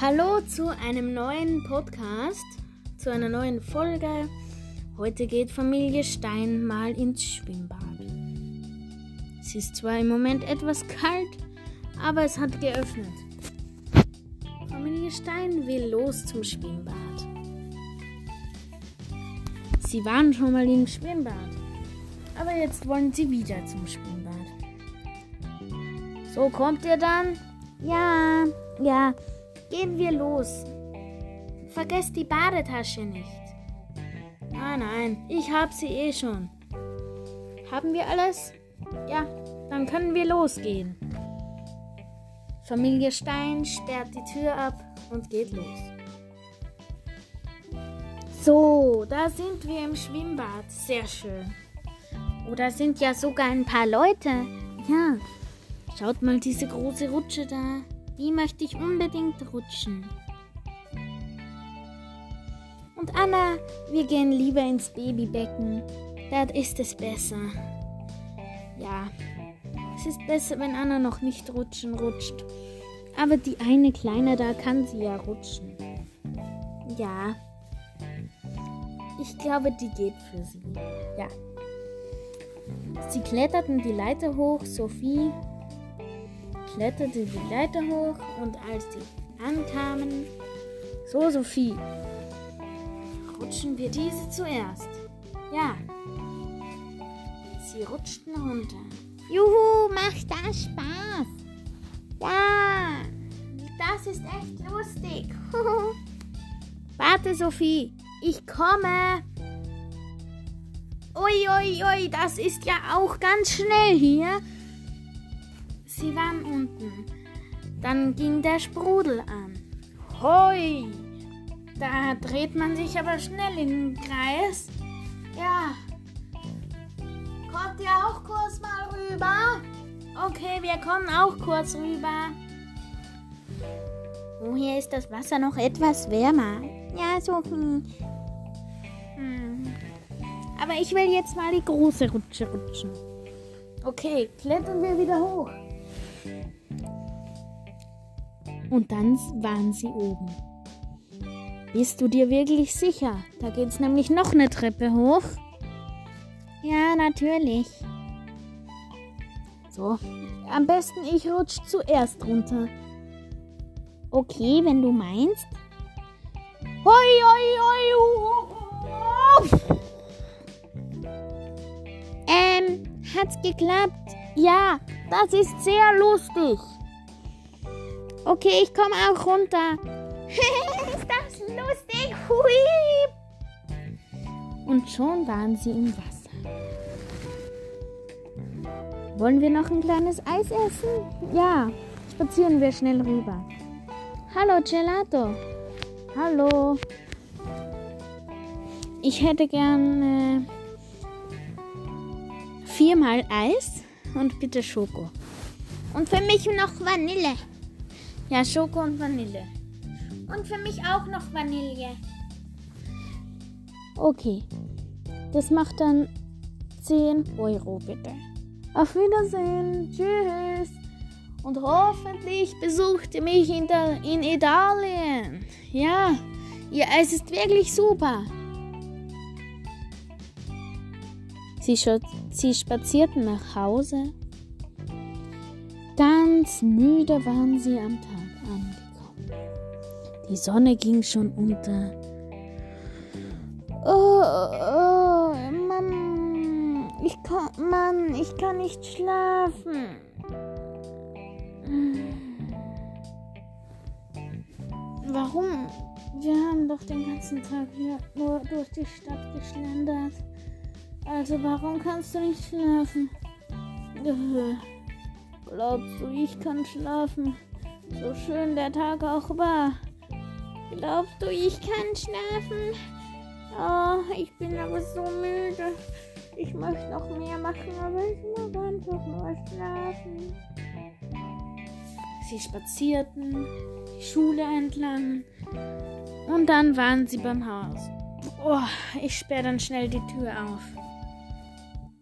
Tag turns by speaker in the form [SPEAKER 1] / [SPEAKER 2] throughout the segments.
[SPEAKER 1] Hallo zu einem neuen Podcast, zu einer neuen Folge. Heute geht Familie Stein mal ins Schwimmbad. Es ist zwar im Moment etwas kalt, aber es hat geöffnet. Familie Stein will los zum Schwimmbad. Sie waren schon mal im Schwimmbad, aber jetzt wollen sie wieder zum Schwimmbad. So kommt ihr dann? Ja, ja. Gehen wir los. Vergesst die Badetasche nicht. Nein, nein, ich hab sie eh schon. Haben wir alles? Ja, dann können wir losgehen. Familie Stein sperrt die Tür ab und geht los. So, da sind wir im Schwimmbad. Sehr schön. Oh, da sind ja sogar ein paar Leute. Ja, schaut mal diese große Rutsche da. Die möchte ich unbedingt rutschen. Und Anna, wir gehen lieber ins Babybecken. Dort ist es besser. Ja, es ist besser, wenn Anna noch nicht rutschen rutscht. Aber die eine Kleine da kann sie ja rutschen. Ja. Ich glaube, die geht für sie. Ja. Sie kletterten die Leiter hoch, Sophie kletterte die Leiter hoch und als sie ankamen, so Sophie, rutschen wir diese zuerst. Ja. Sie rutschten runter. Juhu, macht das Spaß. Ja, das ist echt lustig. Warte, Sophie, ich komme. Ui, ui, ui, das ist ja auch ganz schnell hier. Sie waren unten. Dann ging der Sprudel an. Hoi! Da dreht man sich aber schnell in den Kreis. Ja. Kommt ihr auch kurz mal rüber? Okay, wir kommen auch kurz rüber. Oh, hier ist das Wasser noch etwas wärmer. Ja, so. Hm. Hm. Aber ich will jetzt mal die große Rutsche rutschen. Okay, klettern wir wieder hoch. Und dann waren sie oben. Bist du dir wirklich sicher? Da geht's nämlich noch eine Treppe hoch. Ja, natürlich. So, am besten ich rutsch zuerst runter. Okay, wenn du meinst. Hoi, hoi, hoi. Ähm, hat's geklappt? Ja, das ist sehr lustig. Okay, ich komme auch runter. ist das lustig? Hui. Und schon waren sie im Wasser. Wollen wir noch ein kleines Eis essen? Ja, spazieren wir schnell rüber. Hallo Gelato. Hallo. Ich hätte gern äh, viermal Eis und bitte Schoko. Und für mich noch Vanille. Ja, Schoko und Vanille. Und für mich auch noch Vanille. Okay. Das macht dann 10 Euro bitte. Auf Wiedersehen. Tschüss. Und hoffentlich besucht ihr mich in, der, in Italien. Ja, ihr Eis ist wirklich super. Sie, sie spazierten nach Hause. Ganz müde waren sie am Tag. Die Sonne ging schon unter. Oh, oh, Mann, ich kann, Mann, ich kann nicht schlafen. Warum? Wir haben doch den ganzen Tag hier nur durch die Stadt geschlendert. Also warum kannst du nicht schlafen? Glaubst du, ich kann schlafen? So schön der Tag auch war. Glaubst du, ich kann schlafen? Oh, ich bin aber so müde. Ich möchte noch mehr machen, aber ich muss einfach nur schlafen. Sie spazierten die Schule entlang und dann waren sie beim Haus. Oh, ich sperre dann schnell die Tür auf.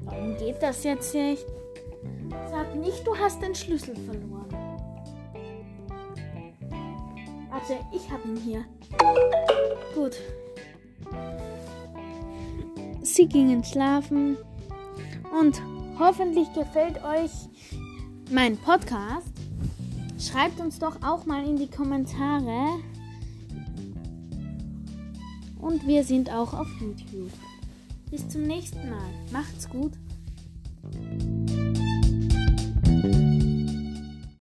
[SPEAKER 1] Warum geht das jetzt nicht? Nicht, du hast den Schlüssel verloren. Warte, ich hab ihn hier. Gut. Sie gingen schlafen und hoffentlich gefällt euch mein Podcast. Schreibt uns doch auch mal in die Kommentare. Und wir sind auch auf YouTube. Bis zum nächsten Mal. Macht's gut.